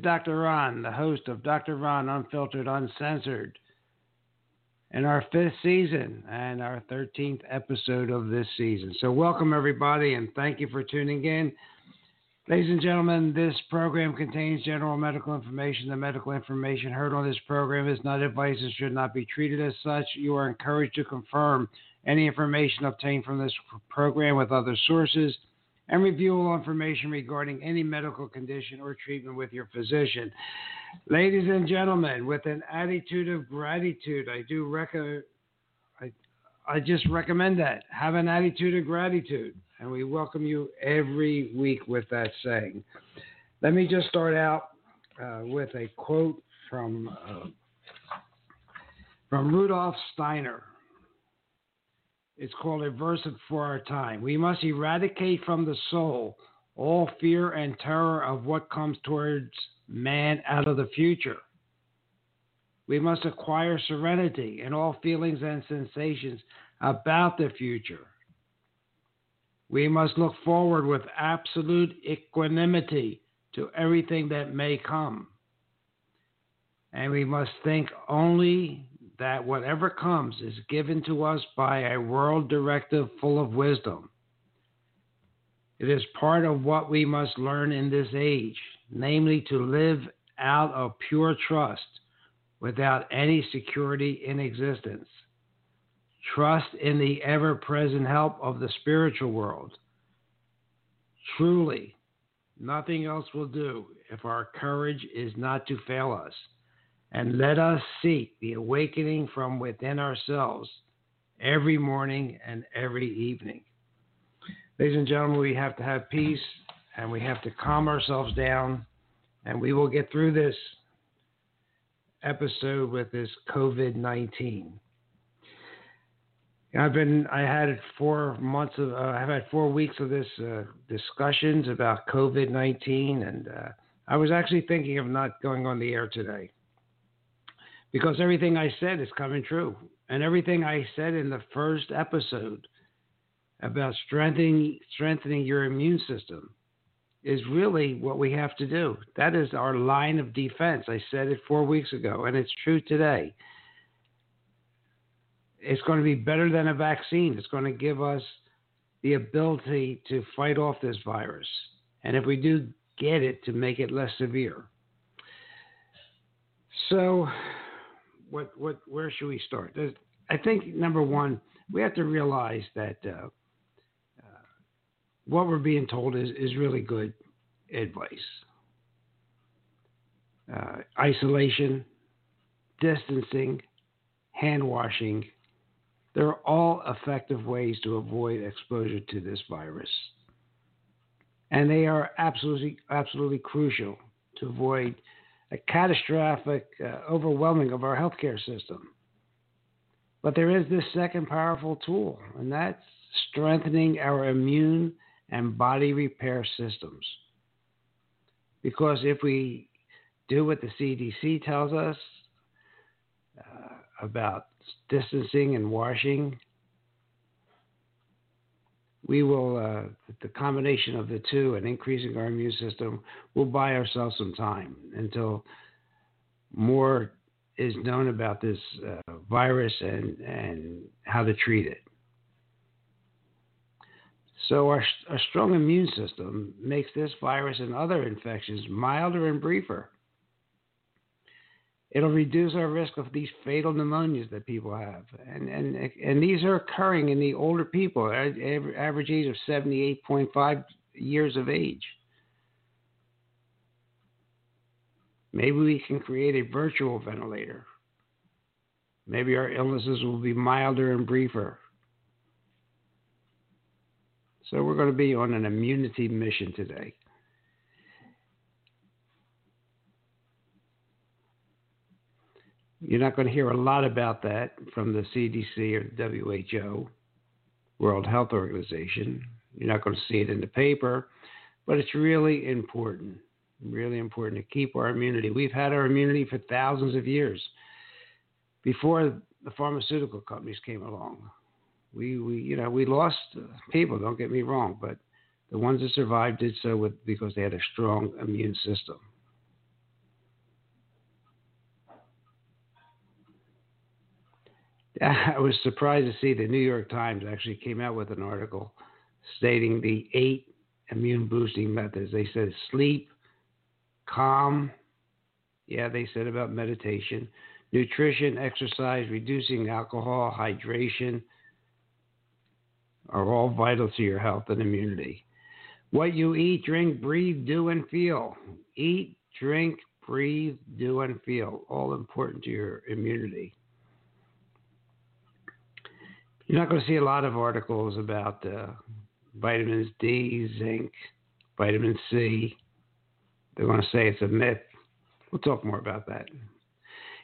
is Dr. Ron, the host of Dr. Ron Unfiltered, Uncensored, in our fifth season and our 13th episode of this season. So, welcome everybody, and thank you for tuning in. Ladies and gentlemen, this program contains general medical information. The medical information heard on this program is not advice and should not be treated as such. You are encouraged to confirm any information obtained from this program with other sources and review all information regarding any medical condition or treatment with your physician. Ladies and gentlemen, with an attitude of gratitude, I do recommend. I, I just recommend that. Have an attitude of gratitude, and we welcome you every week with that saying. Let me just start out uh, with a quote from uh, from Rudolf Steiner. It's called A Verse for Our Time. We must eradicate from the soul all fear and terror of what comes towards man out of the future. We must acquire serenity in all feelings and sensations about the future. We must look forward with absolute equanimity to everything that may come. And we must think only that whatever comes is given to us by a world directive full of wisdom. It is part of what we must learn in this age, namely to live out of pure trust without any security in existence. Trust in the ever present help of the spiritual world. Truly, nothing else will do if our courage is not to fail us and let us seek the awakening from within ourselves every morning and every evening. Ladies and gentlemen, we have to have peace and we have to calm ourselves down, and we will get through this episode with this COVID 19. I've been, I had four months of, uh, I've had four weeks of this uh, discussions about COVID 19, and uh, I was actually thinking of not going on the air today because everything I said is coming true. And everything I said in the first episode about strengthening strengthening your immune system is really what we have to do. That is our line of defense. I said it 4 weeks ago and it's true today. It's going to be better than a vaccine. It's going to give us the ability to fight off this virus. And if we do get it to make it less severe. So what what where should we start? There's, I think number one, we have to realize that uh, uh, what we're being told is is really good advice. Uh, isolation, distancing, hand washing, they're all effective ways to avoid exposure to this virus. And they are absolutely absolutely crucial to avoid a catastrophic uh, overwhelming of our healthcare system. But there is this second powerful tool, and that's strengthening our immune and body repair systems. Because if we do what the CDC tells us uh, about distancing and washing, we will, uh, the combination of the two and increasing our immune system will buy ourselves some time until more is known about this uh, virus and, and how to treat it. So, our, our strong immune system makes this virus and other infections milder and briefer. It'll reduce our risk of these fatal pneumonias that people have. And, and, and these are occurring in the older people, average age of 78.5 years of age. Maybe we can create a virtual ventilator. Maybe our illnesses will be milder and briefer. So, we're going to be on an immunity mission today. You're not going to hear a lot about that from the CDC or the WHO, World Health Organization. You're not going to see it in the paper, but it's really important, really important to keep our immunity. We've had our immunity for thousands of years before the pharmaceutical companies came along. We, we you know, we lost people. Don't get me wrong, but the ones that survived did so with because they had a strong immune system. I was surprised to see the New York Times actually came out with an article stating the eight immune boosting methods. They said sleep, calm, yeah, they said about meditation, nutrition, exercise, reducing alcohol, hydration are all vital to your health and immunity. What you eat, drink, breathe, do, and feel. Eat, drink, breathe, do, and feel. All important to your immunity. You're not going to see a lot of articles about uh, vitamins D, zinc, vitamin C. They're going to say it's a myth. We'll talk more about that.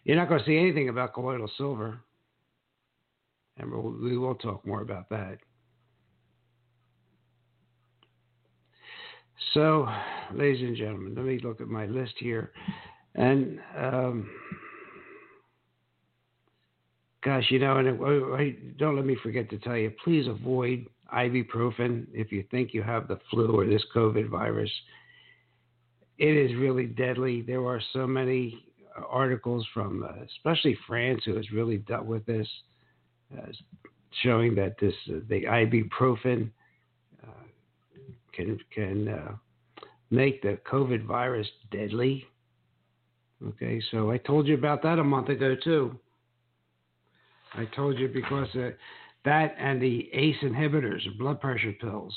You're not going to see anything about colloidal silver. And we'll, we will talk more about that. So, ladies and gentlemen, let me look at my list here. And um, gosh, you know, and it, don't let me forget to tell you, please avoid ibuprofen if you think you have the flu or this COVID virus. It is really deadly. There are so many articles from, uh, especially France, who has really dealt with this, uh, showing that this uh, the ibuprofen uh, can can uh, make the COVID virus deadly. Okay, so I told you about that a month ago too. I told you because uh, that and the ACE inhibitors, blood pressure pills.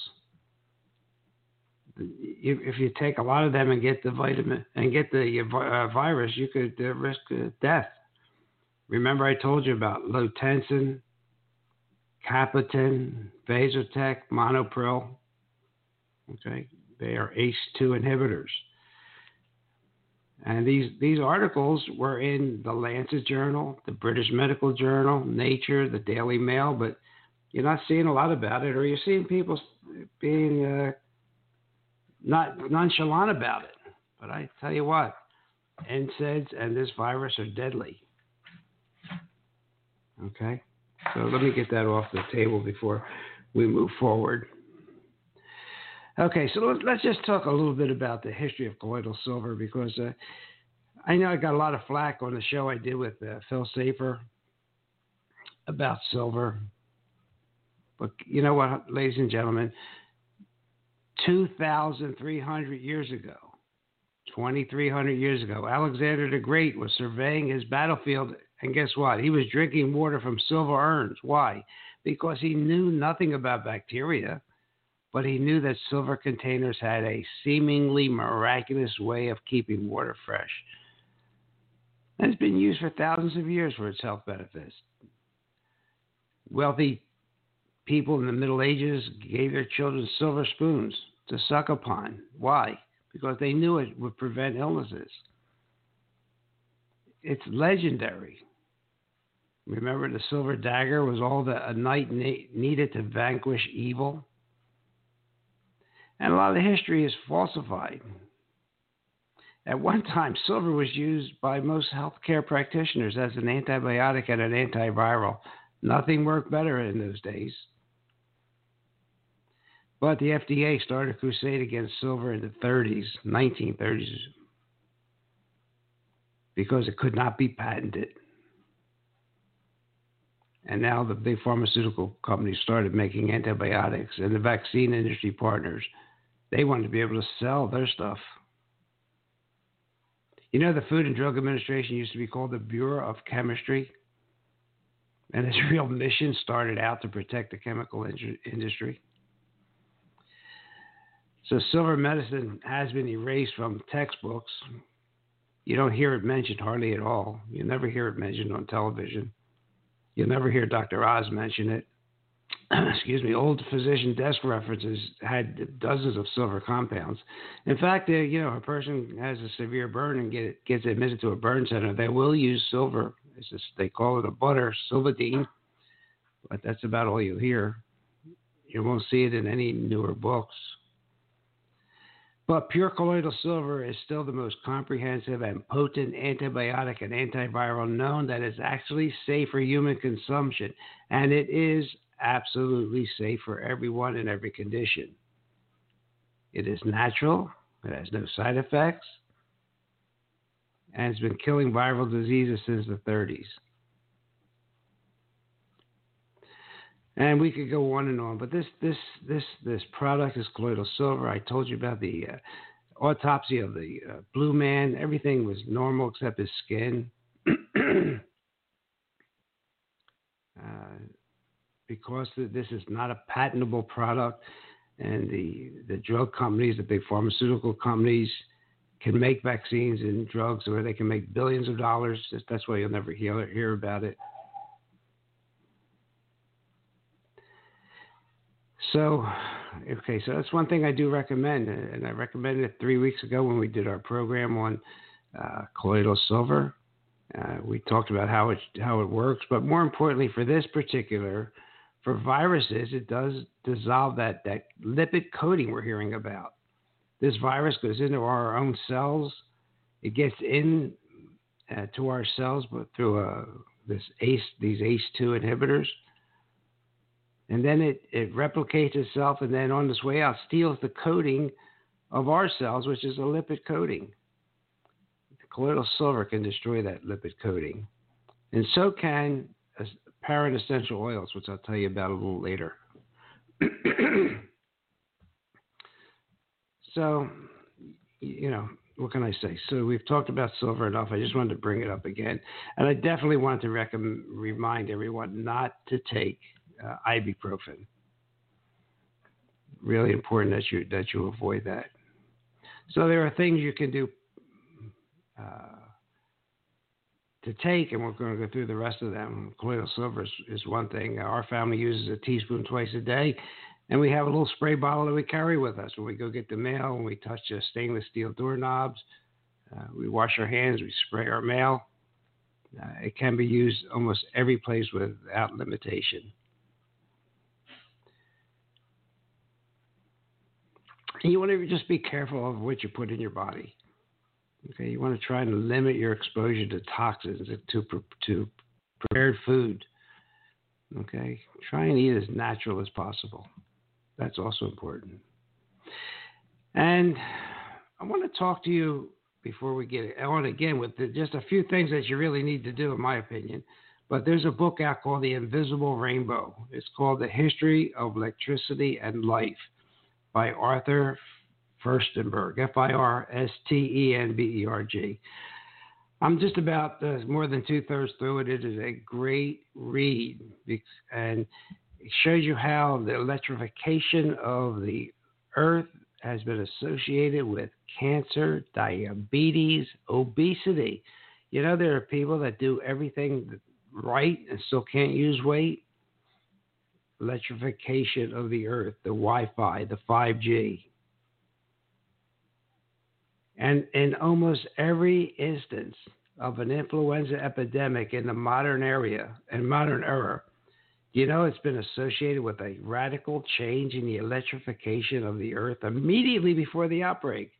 If you take a lot of them and get the vitamin and get the uh, virus, you could uh, risk uh, death. Remember, I told you about Lotensin, Capoten, Vasotec, Monopril. Okay, they are ACE2 inhibitors. And these, these articles were in the Lancet Journal, the British Medical Journal, Nature, the Daily Mail, but you're not seeing a lot about it, or you're seeing people being uh, not nonchalant about it. But I tell you what, NSAIDs and this virus are deadly. Okay? So let me get that off the table before we move forward. Okay, so let's just talk a little bit about the history of colloidal silver because uh, I know I got a lot of flack on the show I did with uh, Phil Safer about silver. But you know what, ladies and gentlemen? 2,300 years ago, 2,300 years ago, Alexander the Great was surveying his battlefield, and guess what? He was drinking water from silver urns. Why? Because he knew nothing about bacteria but he knew that silver containers had a seemingly miraculous way of keeping water fresh. And it's been used for thousands of years for its health benefits. Wealthy people in the Middle Ages gave their children silver spoons to suck upon. Why? Because they knew it would prevent illnesses. it's legendary. Remember, the silver dagger was all that a knight needed to vanquish evil. And a lot of the history is falsified. At one time, silver was used by most healthcare practitioners as an antibiotic and an antiviral. Nothing worked better in those days. But the FDA started a crusade against silver in the 30s, 1930s, because it could not be patented. And now the big pharmaceutical companies started making antibiotics, and the vaccine industry partners, they wanted to be able to sell their stuff. You know, the Food and Drug Administration used to be called the Bureau of Chemistry, and its real mission started out to protect the chemical industry. So, silver medicine has been erased from textbooks. You don't hear it mentioned hardly at all. You never hear it mentioned on television. You'll never hear Dr. Oz mention it. excuse me, old physician desk references had dozens of silver compounds. In fact, you know, a person has a severe burn and get, gets admitted to a burn center, they will use silver. It's just, they call it a butter, silvadene, but that's about all you hear. You won't see it in any newer books. But pure colloidal silver is still the most comprehensive and potent antibiotic and antiviral known that is actually safe for human consumption, and it is absolutely safe for everyone in every condition. It is natural, it has no side effects, and it's been killing viral diseases since the 30s. And we could go on and on, but this this this this product is colloidal silver. I told you about the uh, autopsy of the uh, blue man. Everything was normal except his skin. uh, because this is not a patentable product, and the the drug companies, the big pharmaceutical companies, can make vaccines and drugs where they can make billions of dollars. That's why you'll never hear hear about it. So, okay, so that's one thing I do recommend, and I recommended it three weeks ago when we did our program on uh, colloidal silver. Uh, we talked about how it how it works, but more importantly, for this particular for viruses, it does dissolve that, that lipid coating we're hearing about. This virus goes into our own cells. It gets in uh, to our cells but through uh, this ACE, these ACE2 inhibitors. And then it, it replicates itself and then on its way out steals the coating of our cells, which is a lipid coating. Colloidal silver can destroy that lipid coating. And so can Parent essential oils, which I'll tell you about a little later. so, you know, what can I say? So we've talked about silver enough. I just wanted to bring it up again, and I definitely want to recommend, remind everyone not to take uh, ibuprofen. Really important that you that you avoid that. So there are things you can do. Uh, to take, and we're going to go through the rest of them. Colloidal silver is, is one thing. Our family uses a teaspoon twice a day, and we have a little spray bottle that we carry with us when we go get the mail. When we touch the stainless steel doorknobs, uh, we wash our hands, we spray our mail. Uh, it can be used almost every place without limitation. And you want to just be careful of what you put in your body. Okay, you want to try and limit your exposure to toxins to to prepared food. Okay, try and eat as natural as possible. That's also important. And I want to talk to you before we get on again with the, just a few things that you really need to do, in my opinion. But there's a book out called The Invisible Rainbow. It's called The History of Electricity and Life by Arthur Firstenberg, F I R S T E N B E R G. I'm just about uh, more than two thirds through it. It is a great read, and it shows you how the electrification of the earth has been associated with cancer, diabetes, obesity. You know, there are people that do everything right and still can't use weight. Electrification of the earth, the Wi Fi, the 5G, and in almost every instance, of an influenza epidemic in the modern area and modern era, you know it's been associated with a radical change in the electrification of the earth immediately before the outbreak?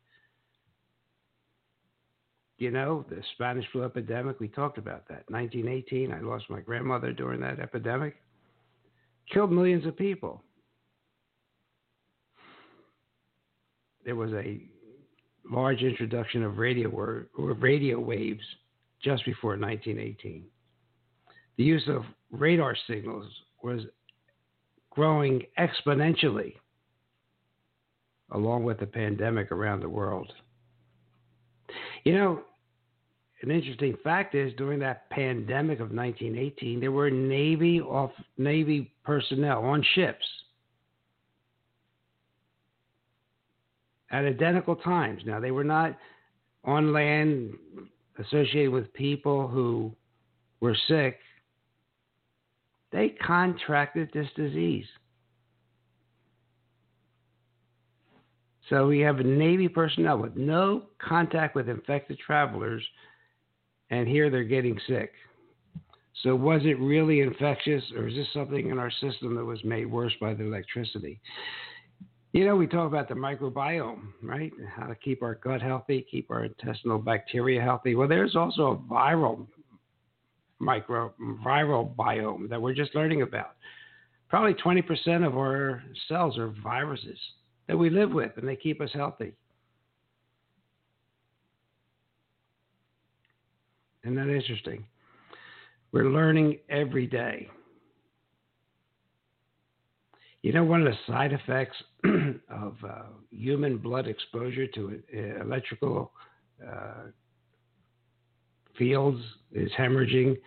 You know, the Spanish flu epidemic, we talked about that. 1918, I lost my grandmother during that epidemic. Killed millions of people. There was a large introduction of radio, radio waves just before 1918. The use of radar signals was growing exponentially along with the pandemic around the world. You know, an interesting fact is during that pandemic of 1918, there were Navy off Navy personnel on ships at identical times. Now they were not on land associated with people who were sick. They contracted this disease. So we have Navy personnel with no contact with infected travelers and here they're getting sick. So, was it really infectious, or is this something in our system that was made worse by the electricity? You know, we talk about the microbiome, right? How to keep our gut healthy, keep our intestinal bacteria healthy. Well, there's also a viral micro viral biome that we're just learning about. Probably 20% of our cells are viruses that we live with, and they keep us healthy. Isn't that interesting? We're learning every day. You know, one of the side effects of uh, human blood exposure to uh, electrical uh, fields is hemorrhaging.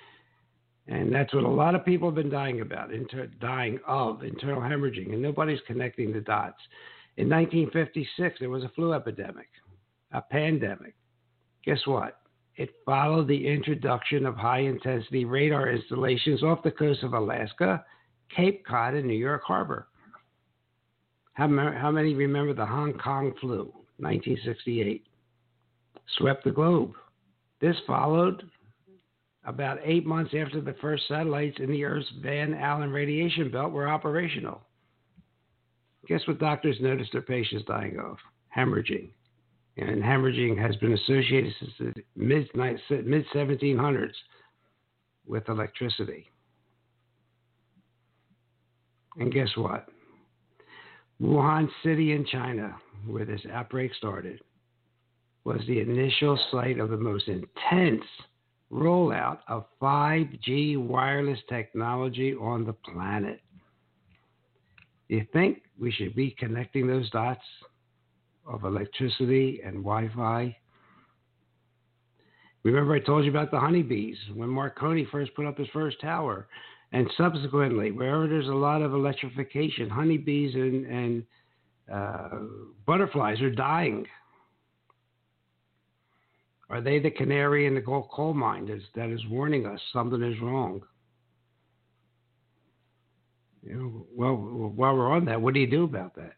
And that's what a lot of people have been dying about, inter- dying of internal hemorrhaging, and nobody's connecting the dots. In 1956, there was a flu epidemic, a pandemic. Guess what? It followed the introduction of high intensity radar installations off the coast of Alaska, Cape Cod, and New York Harbor. How, how many remember the Hong Kong flu, 1968? Swept the globe. This followed about eight months after the first satellites in the Earth's Van Allen radiation belt were operational. Guess what doctors noticed their patients dying of? Hemorrhaging and hemorrhaging has been associated since the mid mid 1700s with electricity. And guess what? Wuhan City in China, where this outbreak started, was the initial site of the most intense rollout of 5G wireless technology on the planet. Do you think we should be connecting those dots? of electricity and Wi Fi. Remember, I told you about the honeybees when Marconi first put up his first tower. And subsequently, wherever there's a lot of electrification, honeybees and, and uh, butterflies are dying. Are they the canary in the coal mine that is, that is warning us something is wrong? You know, well, while we're on that, what do you do about that?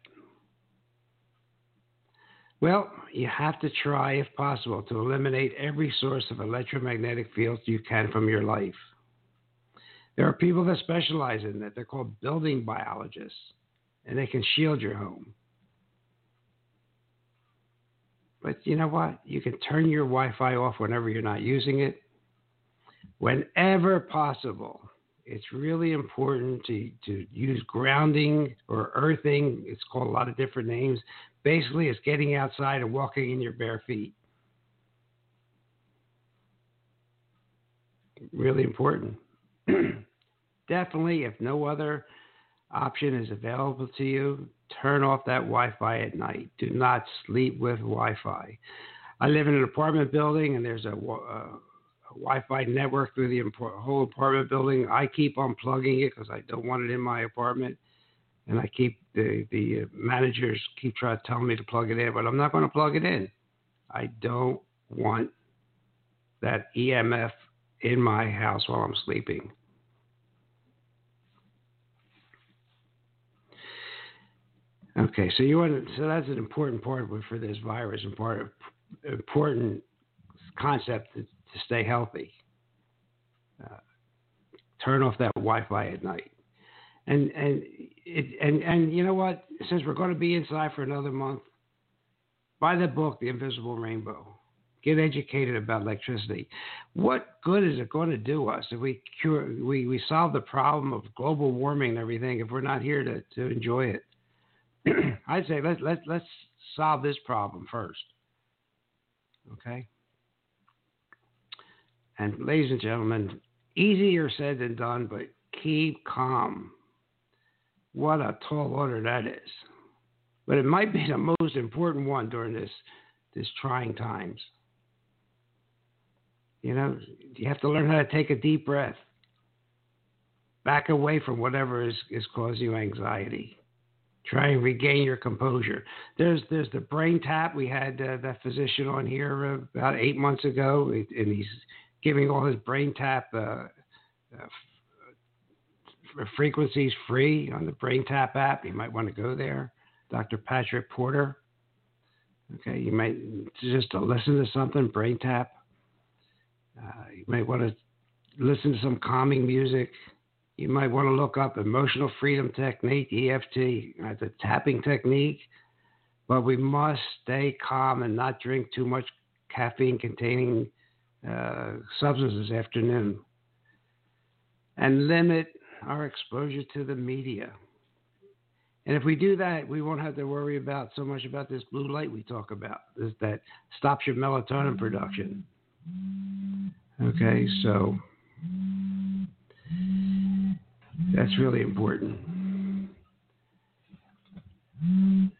Well, you have to try, if possible, to eliminate every source of electromagnetic fields you can from your life. There are people that specialize in that. They're called building biologists, and they can shield your home. But you know what? You can turn your Wi Fi off whenever you're not using it. Whenever possible, it's really important to, to use grounding or earthing. It's called a lot of different names. Basically, it's getting outside and walking in your bare feet. Really important. Definitely, if no other option is available to you, turn off that Wi Fi at night. Do not sleep with Wi Fi. I live in an apartment building and there's a, uh, Wi-Fi network through the whole apartment building. I keep unplugging it because I don't want it in my apartment, and I keep the the managers keep trying to tell me to plug it in, but I'm not going to plug it in. I don't want that EMF in my house while I'm sleeping. Okay, so you want to, so that's an important part for this virus, important important concept to stay healthy. Uh, turn off that Wi-Fi at night, and and it, and and you know what? Since we're going to be inside for another month, buy the book, The Invisible Rainbow. Get educated about electricity. What good is it going to do us if we cure we, we solve the problem of global warming and everything if we're not here to, to enjoy it? I'd say let's let let's solve this problem first. Okay. And ladies and gentlemen, easier said than done, but keep calm. What a tall order that is. But it might be the most important one during this this trying times. You know, you have to learn how to take a deep breath. Back away from whatever is, is causing you anxiety. Try and regain your composure. There's there's the brain tap. We had uh, that physician on here uh, about eight months ago, and he's giving all his brain tap uh, uh frequencies free on the brain tap app. You might want to go there. Dr. Patrick Porter. Okay, you might just to listen to something, brain tap. Uh, you might want to listen to some calming music. You might want to look up emotional freedom technique, EFT, uh, the tapping technique. But we must stay calm and not drink too much caffeine containing uh, substances after noon. And limit our exposure to the media. And if we do that, we won't have to worry about so much about this blue light we talk about this, that stops your melatonin production. Okay, so that's really important.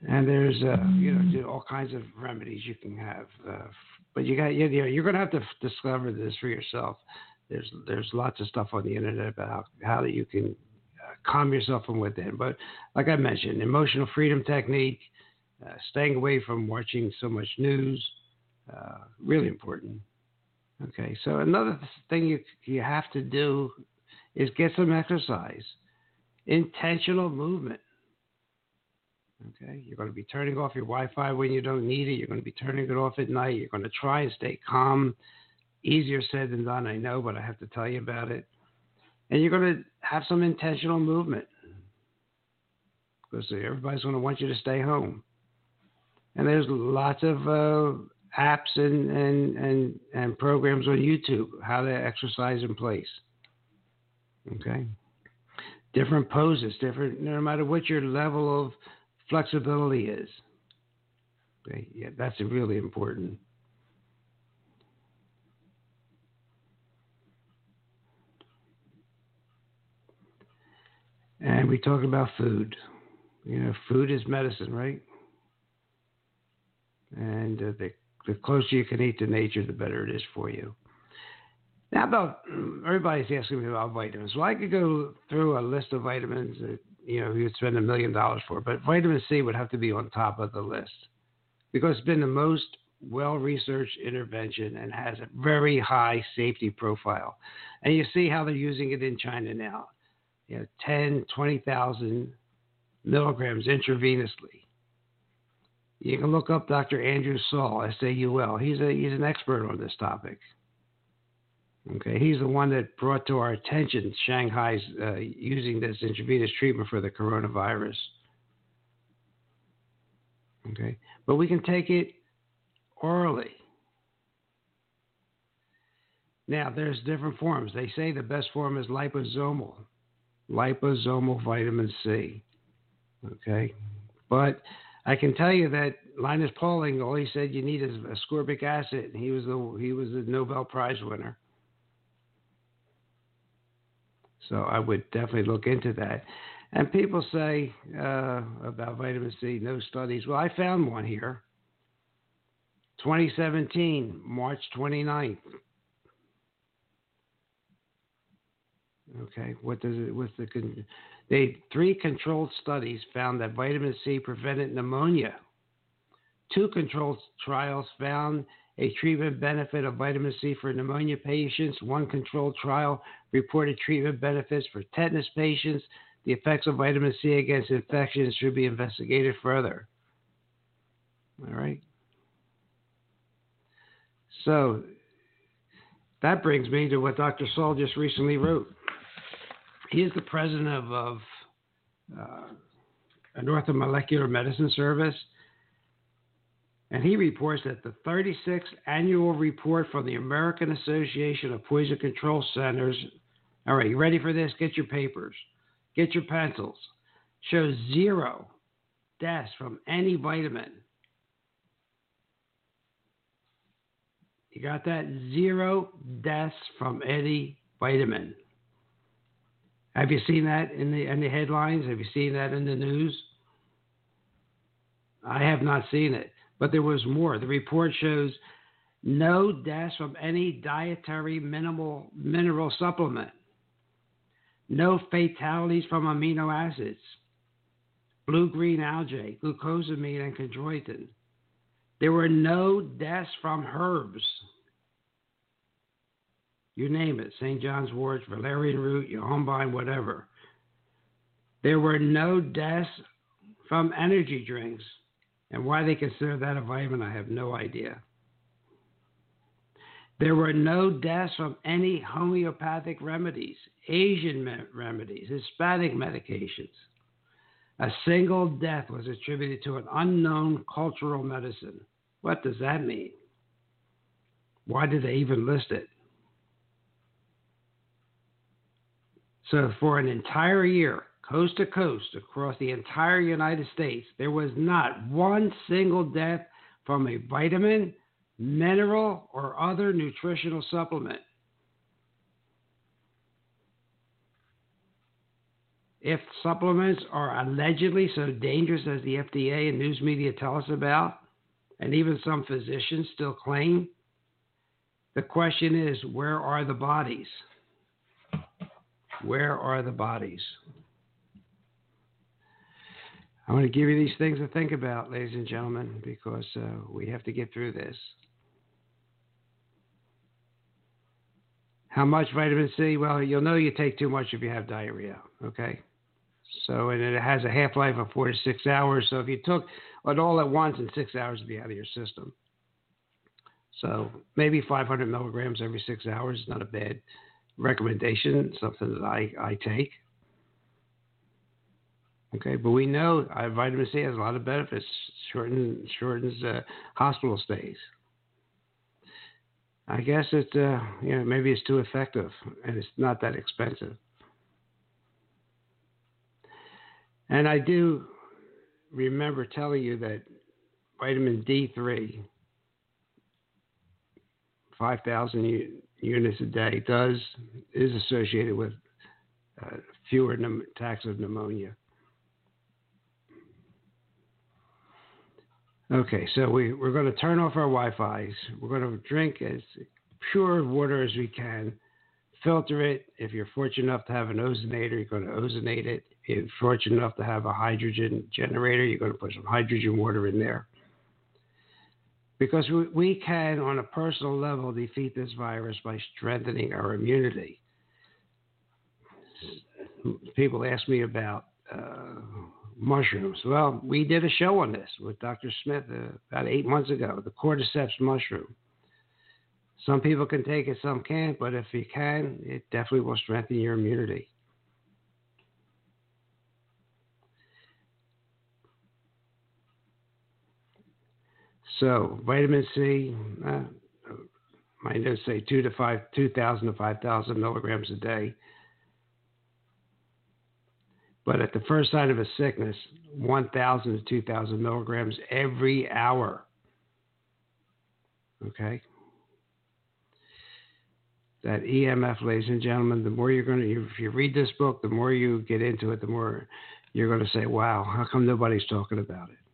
And there's, uh, you know, all kinds of remedies you can have, uh, but you got, you know, you're going to have to discover this for yourself. There's, there's lots of stuff on the internet about how, how you can uh, calm yourself from within. But like I mentioned, emotional freedom technique, uh, staying away from watching so much news, uh, really important. Okay, so another thing you you have to do is get some exercise, intentional movement. Okay, you're going to be turning off your Wi-Fi when you don't need it. You're going to be turning it off at night. You're going to try and stay calm. Easier said than done, I know, but I have to tell you about it. And you're going to have some intentional movement because everybody's going to want you to stay home. And there's lots of uh, apps and, and, and, and programs on YouTube how to exercise in place. Okay? Different poses, different, no matter what your level of flexibility is. Okay? Yeah, that's really important. And we talk about food. You know, food is medicine, right? And uh, the the closer you can eat to nature, the better it is for you. Now, about everybody's asking me about vitamins. Well, I could go through a list of vitamins that you know you'd spend a million dollars for, but vitamin C would have to be on top of the list because it's been the most well-researched intervention and has a very high safety profile. And you see how they're using it in China now. You know, 10, 20,000 milligrams intravenously you can look up Dr. Andrew Saul, S A U L. He's a he's an expert on this topic. Okay, he's the one that brought to our attention Shanghai's uh, using this intravenous treatment for the coronavirus. Okay, but we can take it orally. Now, there's different forms. They say the best form is liposomal, liposomal vitamin C. Okay, but I can tell you that Linus Pauling, all he said you need is ascorbic acid. He was the he was the Nobel Prize winner. So I would definitely look into that. And people say uh, about vitamin C, no studies. Well, I found one here. 2017, March 29th. Okay, what does it? What's the they three controlled studies found that vitamin C prevented pneumonia. Two controlled trials found a treatment benefit of vitamin C for pneumonia patients. One controlled trial reported treatment benefits for tetanus patients. The effects of vitamin C against infections should be investigated further. All right. So, that brings me to what Dr. Saul just recently wrote. He is the president of, of uh, Orthomolecular Medicine Service, and he reports that the 36th annual report from the American Association of Poison Control Centers. All right, you ready for this? Get your papers, get your pencils. Shows zero deaths from any vitamin. You got that? Zero deaths from any vitamin. Have you seen that in the in the headlines? Have you seen that in the news? I have not seen it, but there was more. The report shows no deaths from any dietary minimal mineral supplement. No fatalities from amino acids. Blue green algae, glucosamine and chondroitin. There were no deaths from herbs. You name it St. John's wort, valerian root, yohimbine, whatever. There were no deaths from energy drinks. And why they consider that a vitamin, I have no idea. There were no deaths from any homeopathic remedies, Asian me- remedies, Hispanic medications. A single death was attributed to an unknown cultural medicine. What does that mean? Why did they even list it? So, for an entire year, coast to coast, across the entire United States, there was not one single death from a vitamin, mineral, or other nutritional supplement. if supplements are allegedly so dangerous as the FDA and news media tell us about, and even some physicians still claim, the question is where are the bodies? Where are the bodies? I want to give you these things to think about, ladies and gentlemen, because uh, we have to get through this. How much vitamin C? Well, you'll know you take too much if you have diarrhea, okay? So, and it has a half life of four to six hours. So, if you took it all at once in six hours, it'd be out of your system. So, maybe 500 milligrams every six hours is not a bad recommendation, something that I, I take. Okay, but we know uh, vitamin C has a lot of benefits, shortens, shortens uh, hospital stays. I guess it, uh, you know, maybe it's too effective and it's not that expensive. And I do remember telling you that vitamin D3, 5,000 units a day, does is associated with uh, fewer attacks of pneumonia. Okay, so we, we're going to turn off our Wi-Fi's. We're going to drink as pure water as we can. Filter it. If you're fortunate enough to have an ozonator, you're going to ozonate it. If you're fortunate enough to have a hydrogen generator, you're going to put some hydrogen water in there. Because we, can, on a personal level, defeat this virus by strengthening our immunity. People ask me about uh, mushrooms. Well, we did a show on this with Dr. Smith uh, about eight months ago, the cordyceps mushroom. Some people can take it, some can't, but if you can, it definitely will strengthen your immunity. So vitamin C, uh, my notes say two to five, two thousand to five thousand milligrams a day. But at the first sign of a sickness, one thousand to two thousand milligrams every hour. Okay. That EMF, ladies and gentlemen, the more you're going to, if you read this book, the more you get into it, the more you're going to say, wow, how come nobody's talking about it?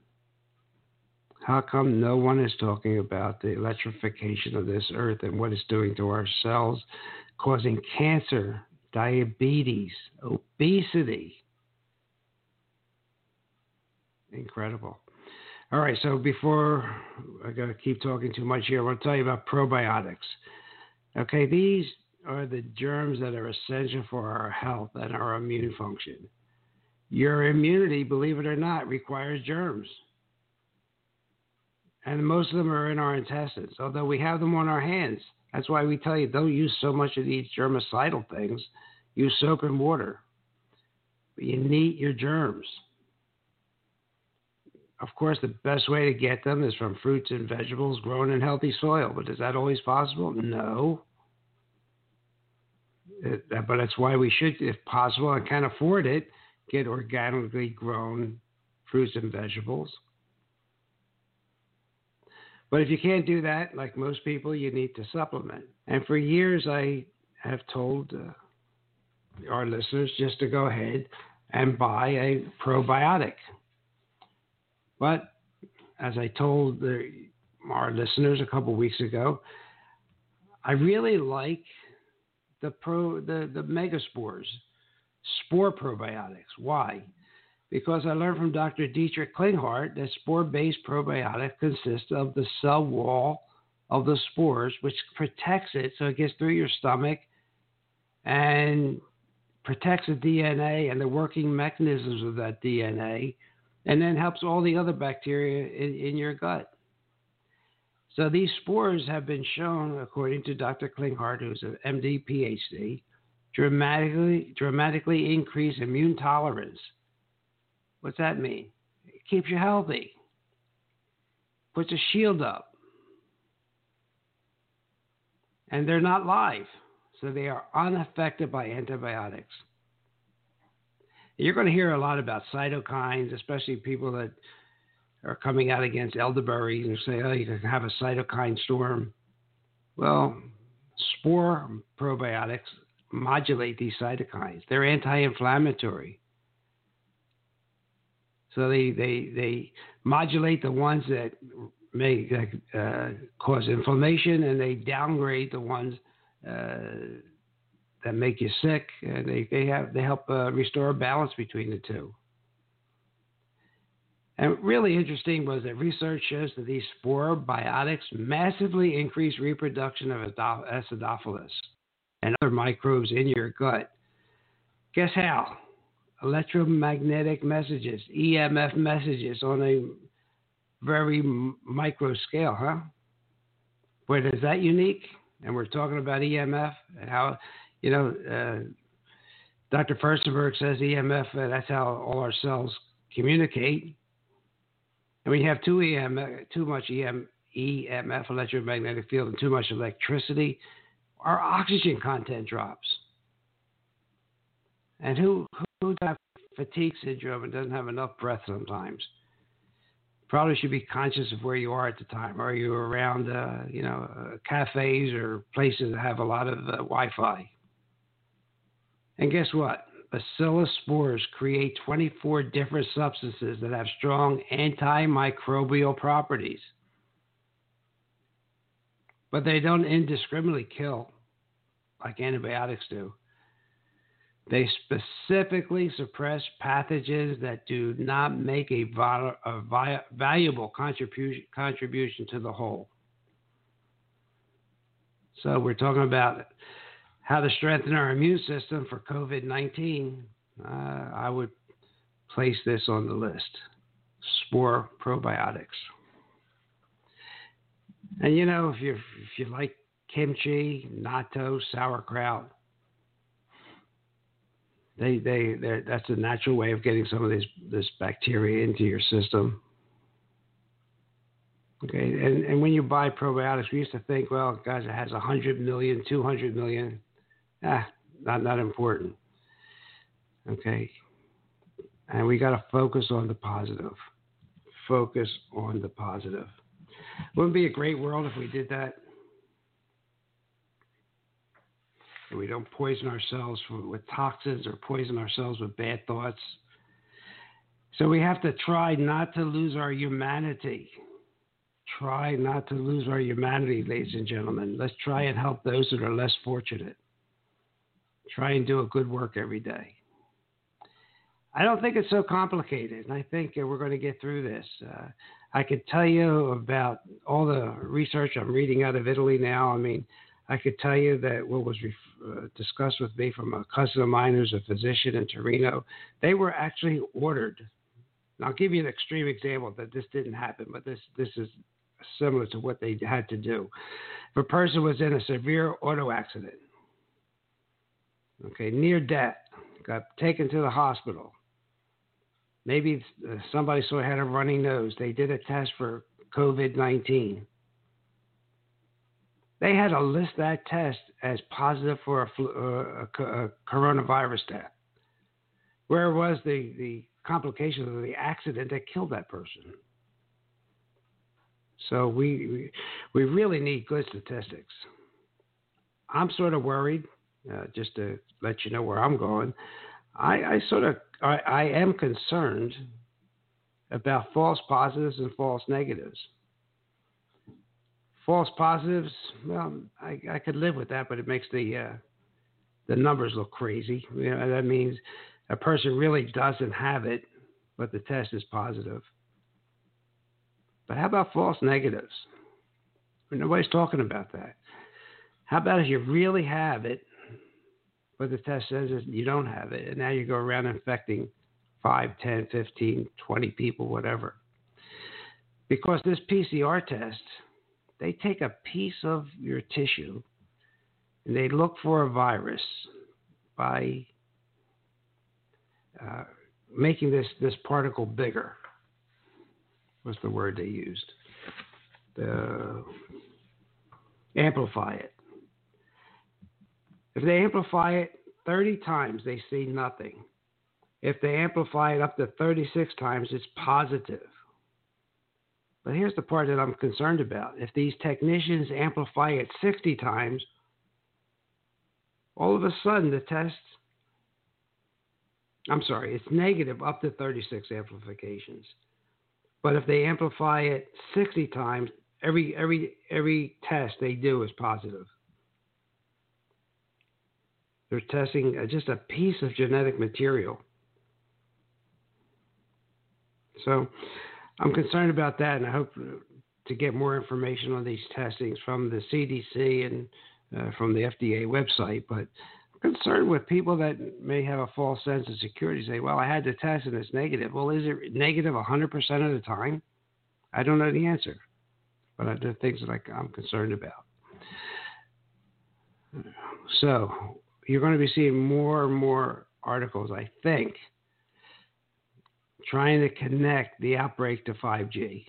How come no one is talking about the electrification of this earth and what it's doing to our cells, causing cancer, diabetes, obesity? Incredible. All right, so before I gotta keep talking too much here, I want to tell you about probiotics. Okay, these are the germs that are essential for our health and our immune function. Your immunity, believe it or not, requires germs and most of them are in our intestines. Although we have them on our hands, That's why we tell you don't use so much of these germicidal things. Use soap and water. But you need your germs. Of course, the best way to get them is from fruits and vegetables grown in healthy soil. But is that always possible? No. It, but that's why we should, if possible and can afford it, get organically grown fruits and vegetables. But if you can't do that, like most people, you need to supplement. And for years, I have told uh, our listeners just to go ahead and buy a probiotic. But as I told the, our listeners a couple weeks ago, I really like the pro the the megaspores, spore probiotics. Why? Because I learned from Dr. Dietrich Klinghardt that spore based probiotic consists of the cell wall of the spores, which protects it so it gets through your stomach and protects the DNA and the working mechanisms of that DNA, and then helps all the other bacteria in, in your gut. So these spores have been shown, according to Dr. Klinghardt, who's an MD PhD, dramatically dramatically increase immune tolerance What's that mean? It keeps you healthy, puts a shield up. And they're not live, so they are unaffected by antibiotics. You're going to hear a lot about cytokines, especially people that are coming out against elderberry and say, oh, you can have a cytokine storm. Well, spore probiotics modulate these cytokines. They're anti-inflammatory. So they, they, they modulate the ones that may uh, cause inflammation and they downgrade the ones uh, that make you sick. And they, they, have, they help uh, restore balance between the two. And really interesting was that research shows that these spore biotics massively increase reproduction of acidophilus and other microbes in your gut. Guess how? Electromagnetic messages, EMF messages on a very micro scale, huh? But is that unique? And we're talking about EMF and how, you know, uh, Dr. Firstenberg says EMF, uh, that's how all our cells communicate. And you have too EMF, too much EM, EMF, electromagnetic field, and too much electricity, our oxygen content drops. And who who has fatigue syndrome and doesn't have enough breath sometimes? Probably should be conscious of where you are at the time. Are you around, uh, you know, uh, cafes or places that have a lot of uh, Wi-Fi? And guess what? Bacillus spores create 24 different substances that have strong antimicrobial properties. But they don't indiscriminately kill like antibiotics do. They specifically suppress pathogens that do not make a, a valuable contribution, contribution to the whole. So, we're talking about how to strengthen our immune system for COVID 19. Uh, I would place this on the list spore probiotics. And you know, if you if you like kimchi, natto, sauerkraut, they they that's a natural way of getting some of this this bacteria into your system. Okay, and, and when you buy probiotics, we used to think, well, guys, it has 100 million, 200 million. Ah, not, not important. Okay, and we got to focus on the positive. Focus on the positive. Wouldn't be a great world if we did that? And we don't poison ourselves with toxins or poison ourselves with bad thoughts. So we have to try not to lose our humanity. Try not to lose our humanity, ladies and gentlemen. Let's try and help those that are less fortunate. Try and do a good work every day. I don't think it's so complicated, and I think we're going to get through this. Uh, I could tell you about all the research I'm reading out of Italy now. I mean, I could tell you that what was uh, discussed with me from a cousin of mine who's a physician in Torino, they were actually ordered. And I'll give you an extreme example that this didn't happen, but this this is similar to what they had to do. If a person was in a severe auto accident, okay, near death, got taken to the hospital, maybe uh, somebody saw had a runny nose, they did a test for COVID 19. They had to list that test as positive for a, flu, uh, a, a coronavirus test. Where was the, the complications of the accident that killed that person? So we, we, we really need good statistics. I'm sort of worried, uh, just to let you know where I'm going. I, I sort of I, I am concerned about false positives and false negatives. False positives, well, I, I could live with that, but it makes the uh, the numbers look crazy. You know, that means a person really doesn't have it, but the test is positive. But how about false negatives? Nobody's talking about that. How about if you really have it, but the test says you don't have it, and now you go around infecting 5, 10, 15, 20 people, whatever. Because this PCR test, they take a piece of your tissue and they look for a virus by uh, making this, this particle bigger. What's the word they used? The amplify it. If they amplify it 30 times, they see nothing. If they amplify it up to 36 times, it's positive. But here's the part that I'm concerned about. If these technicians amplify it 60 times, all of a sudden the test, I'm sorry, it's negative up to 36 amplifications. But if they amplify it 60 times, every every every test they do is positive. They're testing uh, just a piece of genetic material. So I'm concerned about that, and I hope to get more information on these testings from the CDC and uh, from the FDA website. But I'm concerned with people that may have a false sense of security. Say, "Well, I had the test and it's negative." Well, is it negative 100% of the time? I don't know the answer, but I, are things that I, I'm concerned about. So you're going to be seeing more and more articles, I think, trying to connect the outbreak to 5G.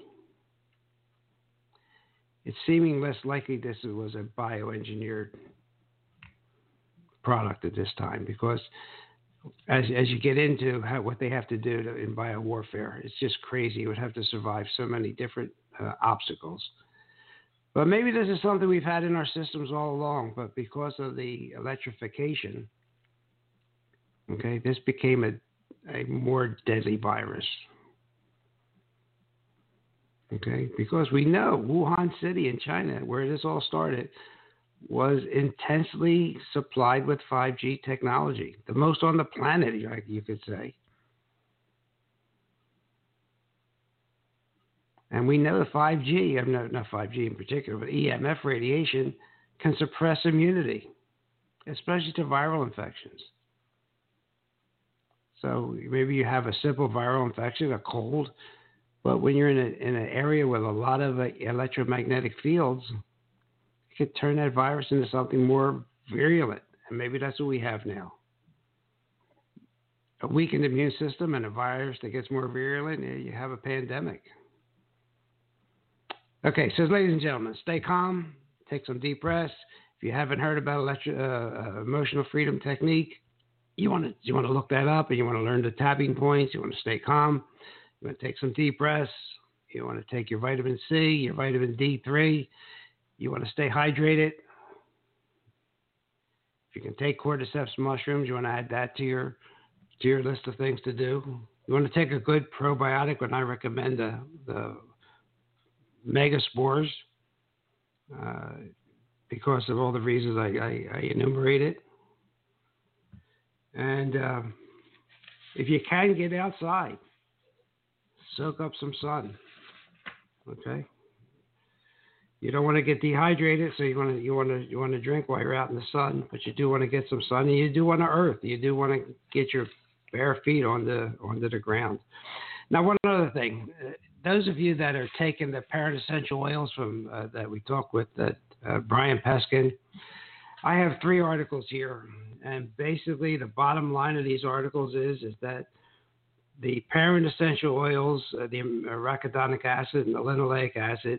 It's seeming less likely this was a bioengineered product at this time because as, as you get into how, what they have to do to, in biowarfare, it's just crazy. You would have to survive so many different uh, obstacles. But maybe this is something we've had in our systems all along, but because of the electrification, okay, this became a a more deadly virus. Okay, because we know Wuhan City in China, where this all started, was intensely supplied with 5G technology, the most on the planet, you could say. And we know the 5G, I'm not, not 5G in particular, but EMF radiation can suppress immunity, especially to viral infections. So maybe you have a simple viral infection, a cold, but when you're in, a, in an area with a lot of uh, electromagnetic fields, it could turn that virus into something more virulent. And maybe that's what we have now. A weakened immune system and a virus that gets more virulent, you have a pandemic. Okay, so ladies and gentlemen, stay calm, take some deep breaths. If you haven't heard about electro, uh, uh, emotional freedom technique, you want to you want to look that up and you want to learn the tapping points. You want to stay calm. You want to take some deep breaths. You want to take your vitamin C, your vitamin D3. You want to stay hydrated. If you can take cordyceps mushrooms, you want to add that to your to your list of things to do. You want to take a good probiotic, when I recommend the the megaspores uh, because of all the reasons I, I, I enumerated. And uh, if you can get outside, soak up some sun. Okay. You don't want to get dehydrated, so you want to you want to you want to drink while you're out in the sun, but you do want to get some sun, and you do want to earth. You do want to get your bare feet on the onto the ground. Now, one other thing, those of you that are taking the parent essential oils from uh, that we talked with uh, uh, Brian Peskin, I have three articles here, and basically the bottom line of these articles is is that the parent essential oils, uh, the arachidonic acid and the linoleic acid,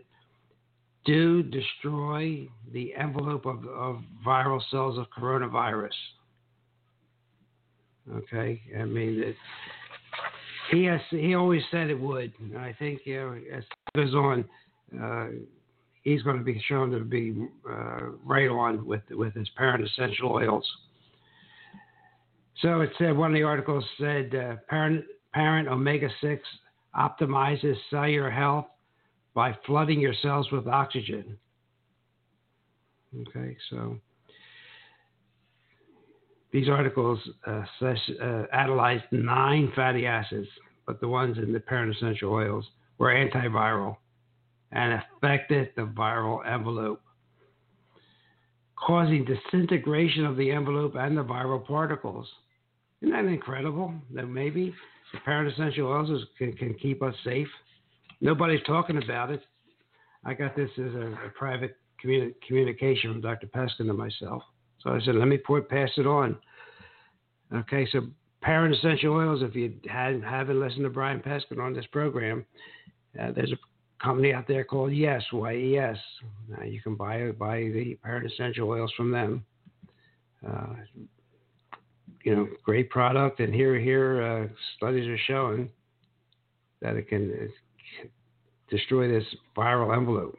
do destroy the envelope of, of viral cells of coronavirus. Okay, I mean, it, he has, he always said it would. I think you know, as goes on, uh, he's going to be shown to be uh, right on with with his parent essential oils. So it said one of the articles said uh, parent parent omega six optimizes cellular health by flooding your cells with oxygen. Okay, so these articles uh, uh, analyzed nine fatty acids, but the ones in the parent essential oils were antiviral and affected the viral envelope, causing disintegration of the envelope and the viral particles. Isn't that incredible? That maybe the parent essential oils can, can keep us safe. Nobody's talking about it. I got this as a, a private communi- communication from Dr. Peskin and myself. So I said, let me pour, pass it on. Okay, so Parent Essential Oils, if you hadn't, haven't listened to Brian Peskin on this program, uh, there's a company out there called Yes, YES. Uh, you can buy buy the Parent Essential Oils from them. Uh, you know, great product, and here here uh, studies are showing that it can, it can destroy this viral envelope.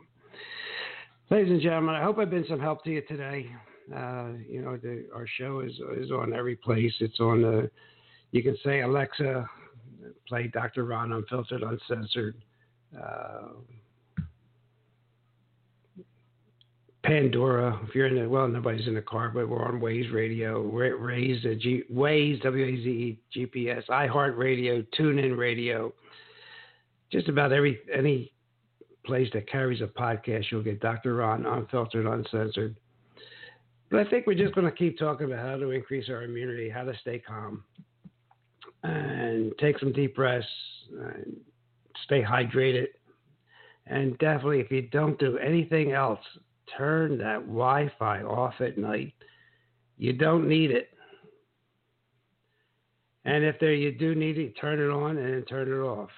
Ladies and gentlemen, I hope I've been some help to you today. Uh, you know, the, our show is is on every place. It's on the. You can say Alexa, play Dr. Ron Unfiltered, Uncensored. Uh, Pandora. If you're in the well, nobody's in the car, but we're on Waze Radio, Waze, G, Waze, W A Z E, GPS, iHeartRadio, TuneIn Radio. Just about every any place that carries a podcast, you'll get Dr. Ron Unfiltered, Uncensored. But I think we're just going to keep talking about how to increase our immunity, how to stay calm, and take some deep breaths, and stay hydrated. And definitely, if you don't do anything else, turn that Wi Fi off at night. You don't need it. And if there you do need it, turn it on and then turn it off.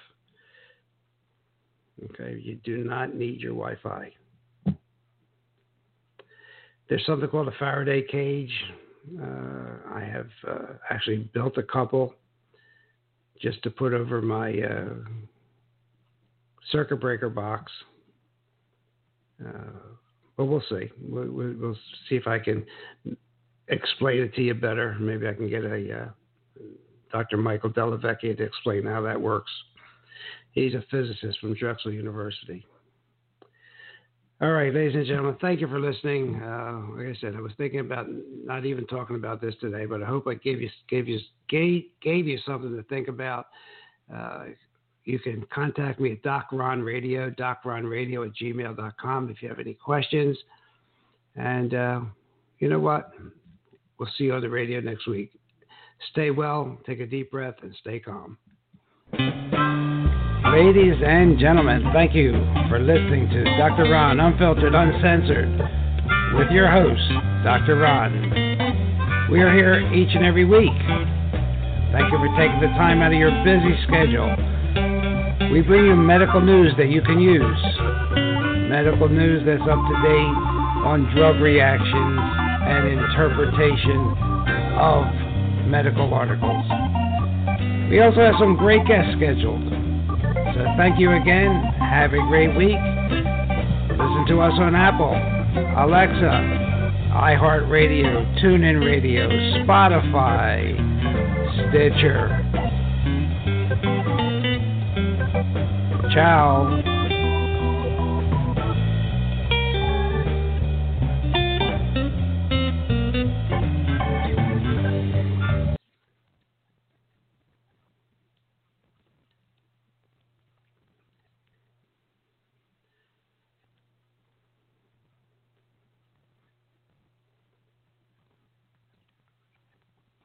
Okay, you do not need your Wi Fi. There's something called a Faraday cage. Uh, I have uh, actually built a couple just to put over my uh, circuit breaker box. Uh, but we'll see. We'll, we'll, see if I can explain it to you better. Maybe I can get a uh, Dr. Michael Delavecchia to explain how that works. He's a physicist from Drexel University. All right, ladies and gentlemen, thank you for listening. Uh, like I said, I was thinking about not even talking about this today, but I hope I gave you gave you gave, gave you something to think about. Uh, you can contact me at docronradio, docronradio at gmail.com if you have any questions. And uh, you know what? We'll see you on the radio next week. Stay well, take a deep breath, and stay calm. Ladies and gentlemen, thank you for listening to Dr. Ron Unfiltered, Uncensored with your host, Dr. Ron. We are here each and every week. Thank you for taking the time out of your busy schedule. We bring you medical news that you can use, medical news that's up to date on drug reactions and interpretation of medical articles. We also have some great guests scheduled. So thank you again. Have a great week. Listen to us on Apple, Alexa, iHeartRadio, TuneIn Radio, Spotify, Stitcher. Ciao.